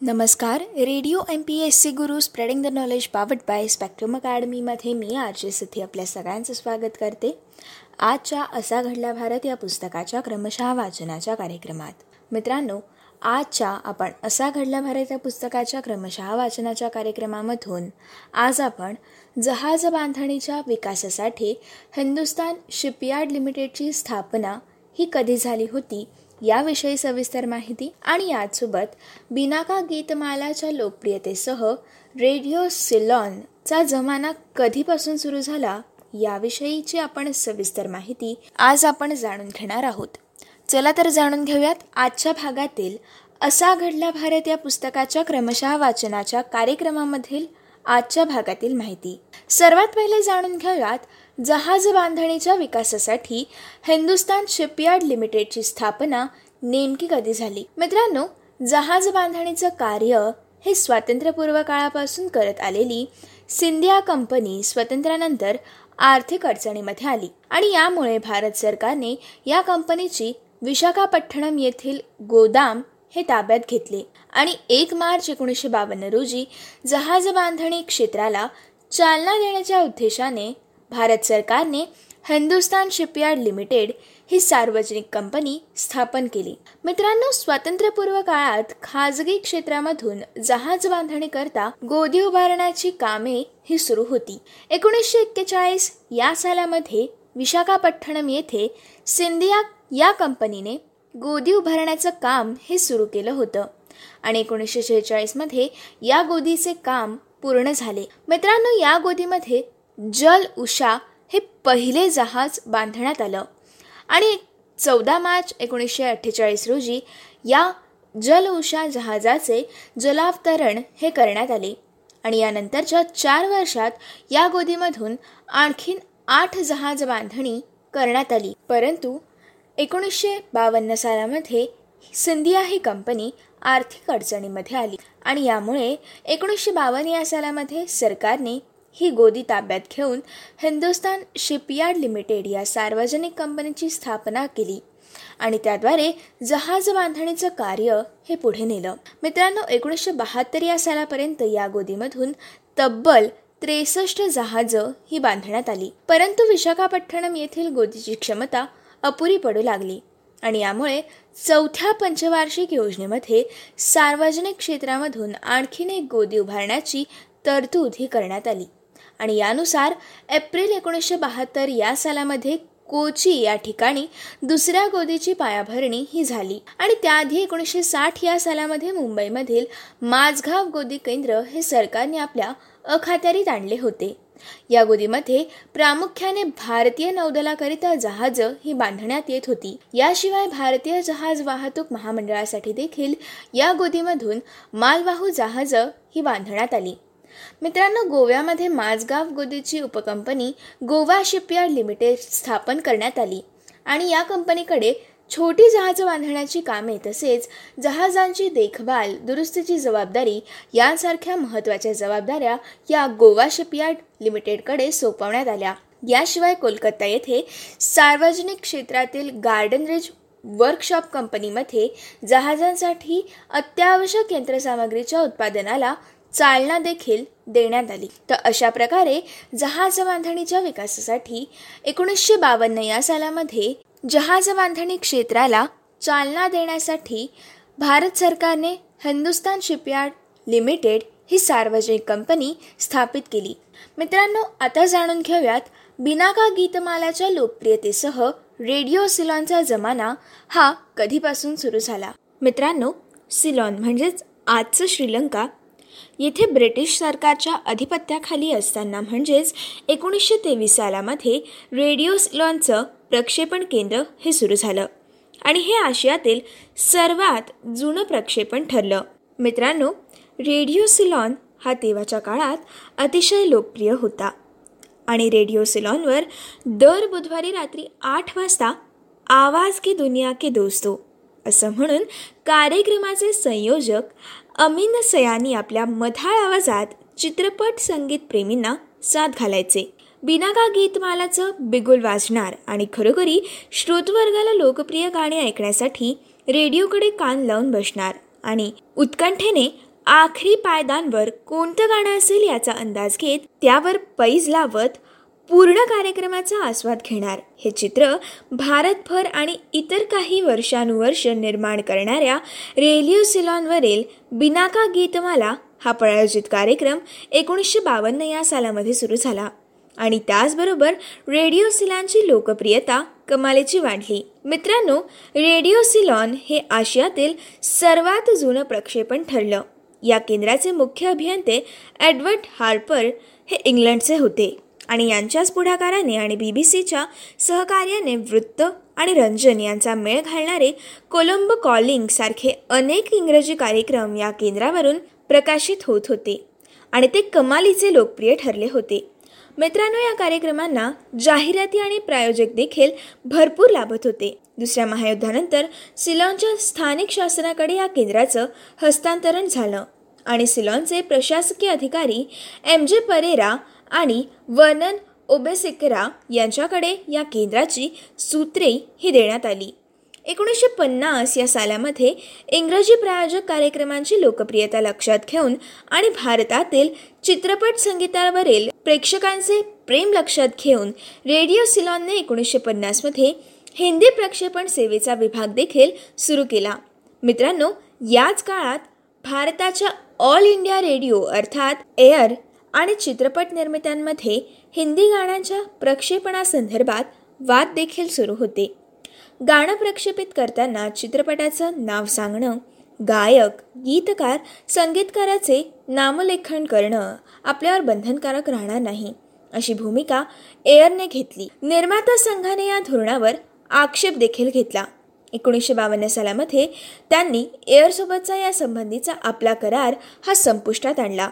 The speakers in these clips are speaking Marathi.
नमस्कार. Radio M P S C Guru spreading the knowledge powered by Spectrum अकॅडमीमध्ये मी आरजे सिद्धी आपल्या सगळ्यांचं स्वागत करते. आजच्या असा घडला भारत या पुस्तकाच्या क्रमशः वाचनाच्या कार्यक्रमात. मित्रांनो आजच्या आपण असा घडला भारत या पुस्तकाच्या क्रमशः वाचनाच्या कार्यक्रमामधून आज आपण जहाज बांधणीच्या विकासासाठी हिंदुस्तान शिपयार्ड लिमिटेडची स्थापना ही कधी झाली होती याविषयी सविस्तर माहिती आणि याचसोबत बिनाका गीतमालाच्या लोकप्रियतेसह रेडिओ सिलॉनचा जमाना कधीपासून सुरू झाला याविषयीची आपण सविस्तर माहिती आज आपण जाणून घेणार आहोत. चला तर जाणून घेऊयात आजच्या भागातील असा घडला भारत या पुस्तकाच्या क्रमशः वाचनाच्या कार्यक्रमामधील आजच्या भागातील माहिती. सर्वात पहिले जाणून घेऊयात जहाज बांधणीच्या विकासासाठी हिंदुस्तान शिपयार्ड लिमिटेडची स्थापना नेमकी कधी झाली? मित्रांनो जहाज बांधणीचं कार्य हे स्वातंत्र्यपूर्व काळापासून करत आलेली सिंधिया कंपनी स्वातंत्र्यानंतर आर्थिक अडचणीमध्ये आली. आणि यामुळे भारत सरकारने या कंपनीची विशाखापट्टणम येथील गोदाम हे ताब्यात घेतले. आणि एक मार्च एकोणीसशे बावन्न रोजी जहाज बांधणी क्षेत्राला चालना देण्याच्या उद्देशाने भारत सरकारने हिंदुस्तान शिपयार्ड लिमिटेड ही सार्वजनिक कंपनी स्थापन केली. मित्रांनो स्वातंत्र्यपूर्व काळात खाजगी क्षेत्रामधून जहाज बांधणी करता गोदी उभारण्याची कामे ही सुरू होती. एकोणीसशे एक्केचाळीस या सालामध्ये विशाखापट्टणम येथे सिंधिया या कंपनीने गोदी उभारण्याचं काम हे सुरू केलं होतं आणि एकोणीसशे शेहेचाळीसमध्ये या गोदीचे काम पूर्ण झाले. मित्रांनो या गोदीमध्ये जल उषा हे पहिले जहाज बांधण्यात आलं. आणि चौदा मार्च एकोणीसशे अठ्ठेचाळीस रोजी या जल उषा जहाजाचे जलावतरण हे करण्यात आले. आणि यानंतरच्या चार वर्षात या गोदीमधून आणखीन आठ जहाज बांधणी करण्यात आली. परंतु एकोणीसशे बावन्न सालामध्ये सिंधिया ही कंपनी आर्थिक अडचणीमध्ये आली. आणि यामुळे एकोणीसशे बावन्न या सालामध्ये सरकारने ही गोदी ताब्यात घेऊन हिंदुस्तान शिपयार्ड लिमिटेड या सार्वजनिक कंपनीची स्थापना केली आणि त्याद्वारे जहाज बांधणीचं कार्य हे पुढे नेलं. मित्रांनो एकोणीसशे बहात्तर या सालापर्यंत या गोदीमधून तब्बल त्रेसष्ट जहाजं ही बांधण्यात आली. परंतु विशाखापट्टणम येथील गोदीची क्षमता अपुरी पडू लागली आणि यामुळे चौथ्या पंचवार्षिक योजनेमध्ये सार्वजनिक क्षेत्रामधून आणखीन एक गोदी उभारण्याची तरतूद ही करण्यात आली. आणि यानुसार एप्रिल एकोणीसशे बहात्तर या सालामध्ये कोची या ठिकाणी दुसऱ्या गोदीची पायाभरणी ही झाली. आणि त्याआधी एकोणीसशे साठ या सालामध्ये मुंबईमधील माझगाव गोदी केंद्र हे सरकारने आपल्या अखात्यारीत आणले होते. या गोदीमध्ये प्रामुख्याने भारतीय नौदलाकरिता जहाज ही बांधण्यात येत होती. याशिवाय भारतीय जहाज वाहतूक महामंडळासाठी देखील या गोदीमधून मालवाहू जहाज ही बांधण्यात आली. मित्रांनो गोव्यामध्ये माझगाव गोदीची उपकंपनी गोवा शिपयार्ड लिमिटेड स्थापन करण्यात आली. आणि या कंपनीकडे छोटी जहाजं बांधण्याची कामे तसेच जहाजांची देखभाल दुरुस्तीची जबाबदारी यांसारख्या महत्त्वाच्या जबाबदाऱ्या या गोवा शिपयार्ड लिमिटेडकडे सोपवण्यात आल्या. याशिवाय कोलकाता येथे सार्वजनिक क्षेत्रातील गार्डन रिज वर्कशॉप कंपनीमध्ये जहाजांसाठी अत्यावश्यक यंत्रसामग्रीच्या उत्पादनाला चालना देखील देण्यात आली. तर अशा प्रकारे जहाज बांधणीच्या विकासासाठी एकोणीसशे बावन्न या सालामध्ये जहाज बांधणी क्षेत्राला चालना देण्यासाठी भारत सरकारने हिंदुस्तान शिपयार्ड लिमिटेड ही सार्वजनिक कंपनी स्थापित केली. मित्रांनो आता जाणून घेऊयात बिनाका गीतमालाच्या लोकप्रियतेसह रेडिओ सिलॉनचा जमाना हा कधीपासून सुरू झाला? मित्रांनो सिलॉन म्हणजेच आजचं श्रीलंका येथे ब्रिटिश सरकारच्या अधिपत्याखाली असताना म्हणजेच एकोणीसशे तेवीस सालामध्ये रेडिओ सिलॉनचं प्रक्षेपण केंद्र हे सुरू झालं. आणि हे आशियातील सर्वात जुनं प्रक्षेपण ठरलं. मित्रांनो रेडिओ सिलॉन हा तेव्हाच्या काळात अतिशय लोकप्रिय होता. आणि रेडिओ सिलॉनवर दर बुधवारी रात्री आठ वाजता आवाज की दुनिया के दोस्तो असं म्हणून कार्यक्रमाचे संयोजक अमीन सयानी आपल्या मधाळ आवाजात चित्रपट संगीत प्रेमींना साथ घालायचे. बिनागा गीतमालाचं बिगुल वाजणार आणि खरोखरी श्रोतवर्गाला लोकप्रिय गाणी ऐकण्यासाठी रेडिओकडे कान लावून बसणार आणि उत्कंठेने आखरी पायदानवर कोणतं गाणं असेल याचा अंदाज घेत त्यावर पैज लावत पूर्ण कार्यक्रमाचा आस्वाद घेणार. हे चित्र भारतभर आणि इतर काही वर्षानुवर्ष निर्माण करणाऱ्या रेडिओ सिलॉनवरील बिनाका गीतमाला हा प्रायोजित कार्यक्रम एकोणीसशे बावन्न या सालामध्ये सुरू झाला. आणि त्याचबरोबर रेडिओ सिलॉनची लोकप्रियता कमालीची वाढली. मित्रांनो रेडिओ सिलॉन हे आशियातील सर्वात जुनं प्रक्षेपण ठरलं. या केंद्राचे मुख्य अभियंते एडवर्ड हार्पर हे इंग्लंडचे होते. आणि यांच्याच पुढाकाराने आणि बी बी सीच्या सहकार्याने वृत्त आणि रंजन यांचा मेळ घालणारे कोलंबो कॉलिंग सारखे अनेक इंग्रजी कार्यक्रम या केंद्रावरून प्रकाशित होत होते आणि ते कमालीचे लोकप्रिय ठरले होते. मित्रांनो या कार्यक्रमांना जाहिराती आणि प्रायोजक देखील भरपूर लाभत होते. दुसऱ्या महायुद्धानंतर सिलॉनच्या स्थानिक शासनाकडे या केंद्राचं हस्तांतरण झालं आणि सिलॉनचे प्रशासकीय अधिकारी एम जे परेरा आणि वर्नन ओबेसिकरा यांच्याकडे या केंद्राची सूत्रे ही देण्यात आली. एकोणीसशे पन्नास या सालामध्ये इंग्रजी प्रायोजक कार्यक्रमांची लोकप्रियता लक्षात घेऊन आणि भारतातील चित्रपट संगीतावरील प्रेक्षकांचे प्रेम लक्षात घेऊन रेडिओ सिलॉनने एकोणीसशे पन्नासमध्ये हिंदी प्रक्षेपण सेवेचा विभाग देखील सुरू केला. मित्रांनो याच काळात भारताच्या ऑल इंडिया रेडिओ अर्थात एअर आणि चित्रपट निर्मित्यांमध्ये हिंदी गाण्यांच्या प्रक्षेपणासंदर्भात वाद देखील सुरू होते. गाणं प्रक्षेपित करताना चित्रपटाचं नाव सांगणं गायक गीतकार संगीतकाराचे नामलेखन करणं आपल्यावर बंधनकारक राहणार नाही अशी भूमिका एअरने घेतली. निर्माता संघाने या धोरणावर आक्षेप देखील घेतला. एकोणीसशे बावन्न सालामध्ये त्यांनी एअरसोबतचा या संबंधीचा आपला करार हा संपुष्टात आणला.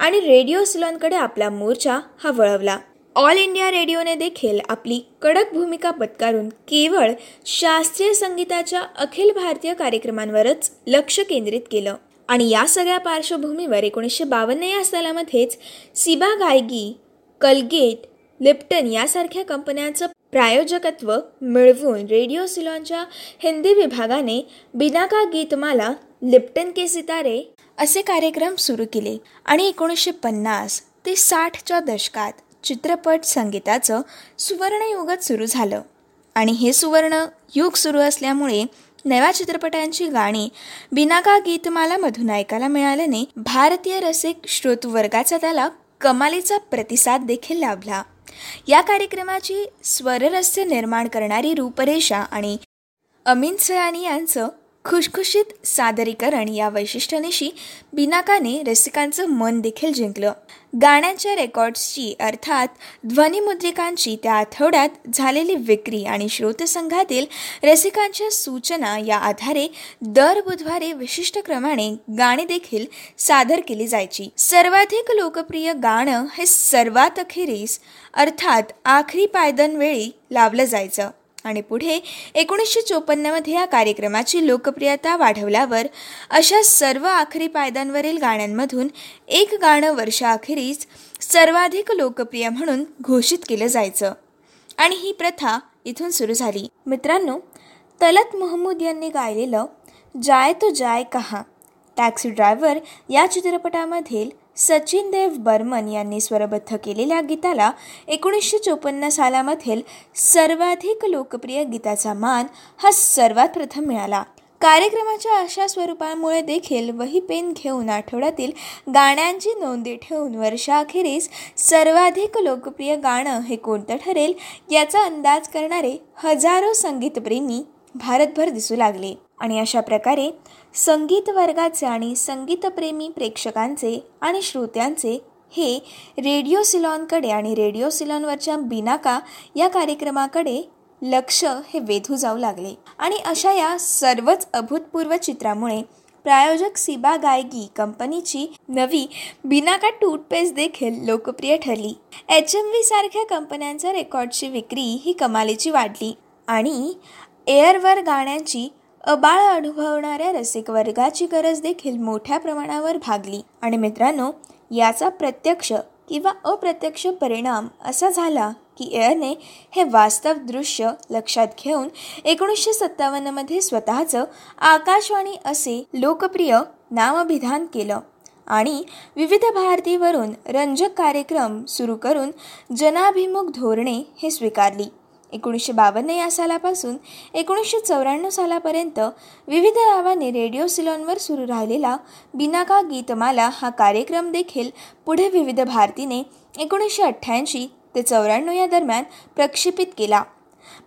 आणि रेडिओ सिलॉनकडे आपला मोर्चा हा वळवला. ऑल इंडिया रेडिओने देखील आपली कडक भूमिका पत्कारून केवळ शास्त्रीय संगीताच्या अखिल भारतीय कार्यक्रमांवरच लक्ष केंद्रित केलं. आणि या सगळ्या पार्श्वभूमीवर एकोणीसशे बावन्न या सालामध्येच सिबा गायगी कलगेट लिप्टन यासारख्या कंपन्यांचं प्रायोजकत्व मिळवून रेडिओ सिलॉनच्या हिंदी विभागाने बिनाका गीतमाला लिप्टन के सितारे असे कार्यक्रम सुरू केले. आणि एकोणीसशे पन्नास ते साठच्या दशकात चित्रपट संगीताचं सुवर्णयुगच सुरू झालं. आणि हे सुवर्ण युग सुरू असल्यामुळे नव्या चित्रपटांची गाणी बिनाका गीतमालामधून ऐकायला मिळाल्याने भारतीय रसिक श्रोतवर्गाचा त्याला कमालीचा प्रतिसाद देखील लाभला. या कार्यक्रमाची स्वररस्य निर्माण करणारी रूपरेषा आणि अमीन सयानी यांचं खुशखुशीत सादरीकरण या वैशिष्ट्यानिशी बिनाकाने रसिकांचं मन देखील जिंकलं. गाण्यांच्या रेकॉर्ड्सची अर्थात ध्वनिमुद्रिकांची त्या आठवड्यात झालेली विक्री आणि श्रोतसंघातील रसिकांच्या सूचना या आधारे दर बुधवारी विशिष्ट क्रमाने गाणी देखील सादर केली जायची. सर्वाधिक लोकप्रिय गाणं हे सर्वात अखेरीस अर्थात आखरी पायदनवेळी लावलं जायचं. आणि पुढे एकोणीसशे चोपन्नमध्ये या कार्यक्रमाची लोकप्रियता वाढवल्यावर अशा सर्व आखरी पायद्यांवरील गाण्यांमधून एक गाणं वर्षाअखेरीस सर्वाधिक लोकप्रिय म्हणून घोषित केलं जायचं. आणि ही प्रथा इथून सुरू झाली. मित्रांनो तलत महमूद यांनी गायलेलं जाय तो जाय कहा टॅक्सी ड्रायव्हर या चित्रपटामधील सचिन देव बर्मन यांनी स्वरबद्ध केलेल्या गीताला एकोणीसशे चोपन्न सालामधील सर्वाधिक लोकप्रिय गीताचा मान हा सर्वात प्रथम मिळाला. कार्यक्रमाच्या अशा स्वरूपामुळे देखील वही पेन घेऊन आठवड्यातील गाण्यांची नोंदी ठेवून वर्षाअखेरीस सर्वाधिक लोकप्रिय गाणं हे कोणतं ठरेल याचा अंदाज करणारे हजारो संगीतप्रेमी भारतभर दिसू लागले. आणि अशा प्रकारे संगीत वर्गाचे आणि संगीतप्रेमी प्रेक्षकांचे आणि श्रोत्यांचे हे रेडिओ सिलॉनकडे आणि रेडिओ सिलॉनवरच्या बिनाका या कार्यक्रमाकडे लक्ष हे वेधू जाऊ लागले. आणि अशा या सर्वच अभूतपूर्व चित्रामुळे प्रायोजक सिबा गायगी कंपनीची नवी बिनाका टूथपेस्ट देखील लोकप्रिय ठरली. एच एम व्ही सारख्या कंपन्यांच्या रेकॉर्डची विक्री ही कमालीची वाढली आणि एअरवर गाण्यांची अबाळ अनुभवणाऱ्या रसिक वर्गाची गरज देखील मोठ्या प्रमाणावर भागली. आणि मित्रांनो याचा प्रत्यक्ष किंवा अप्रत्यक्ष परिणाम असा झाला की एअरने हे वास्तव दृश्य लक्षात घेऊन एकोणीसशे सत्तावन्नमध्ये स्वतःचं आकाशवाणी असे लोकप्रिय नामभिधान केलं आणि विविध भारतीवरून रंजक कार्यक्रम सुरू करून जनाभिमुख धोरणे हे स्वीकारली. एकोणीसशे बावन्न या सालापासून एकोणीसशे चौऱ्याण्णव सालापर्यंत विविध नावाने रेडिओ सिलॉनवर सुरू राहिलेला बिनाका गीतमाला हा कार्यक्रम देखील पुढे विविध भारतीने एकोणीसशे अठ्ठ्याऐंशी ते चौऱ्याण्णव या दरम्यान प्रक्षेपित केला.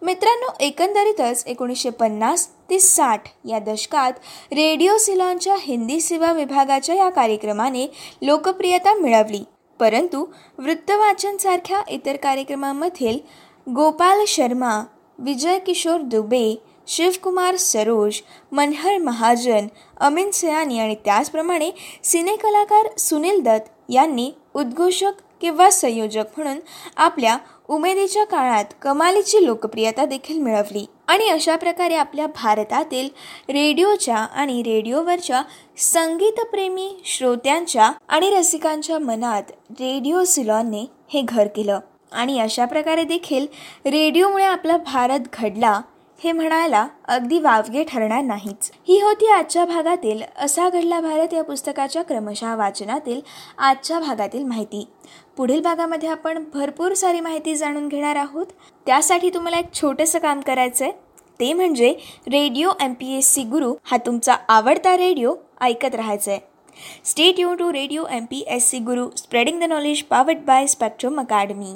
मित्रांनो एकंदरीतच एकोणीसशे पन्नास ते साठ या दशकात रेडिओ सिलॉनच्या हिंदी सेवा विभागाच्या या कार्यक्रमाने लोकप्रियता मिळवली. परंतु वृत्तवाचनसारख्या इतर कार्यक्रमांमधील गोपाल शर्मा विजय किशोर दुबे शिवकुमार सरोज मनहर महाजन अमिन सयानी आणि त्याचप्रमाणे सिनेकलाकार सुनील दत्त यांनी उद्घोषक किंवा संयोजक म्हणून आपल्या उमेदीच्या काळात कमालीची लोकप्रियता देखील मिळवली. आणि अशा प्रकारे आपल्या भारतातील रेडिओच्या आणि रेडिओवरच्या संगीतप्रेमी श्रोत्यांच्या आणि रसिकांच्या मनात रेडिओ सिलॉनने हे घर केलं. आणि अशा प्रकारे देखील रेडिओमुळे आपला भारत घडला हे म्हणायला अगदी वावगे ठरणार नाहीच. ही होती आजच्या भागातील असा घडला भारत या पुस्तकाच्या क्रमशः वाचनातील आजच्या भागातील माहिती. पुढील भागामध्ये आपण भरपूर सारी माहिती जाणून घेणार आहोत. त्यासाठी तुम्हाला एक छोटंसं काम करायचं आहे ते म्हणजे radio M P S C Guru हा तुमचा आवडता रेडिओ ऐकत राहायचा आहे stay tuned to radio M P S C Guru spreading the knowledge powered by Spectrum Academy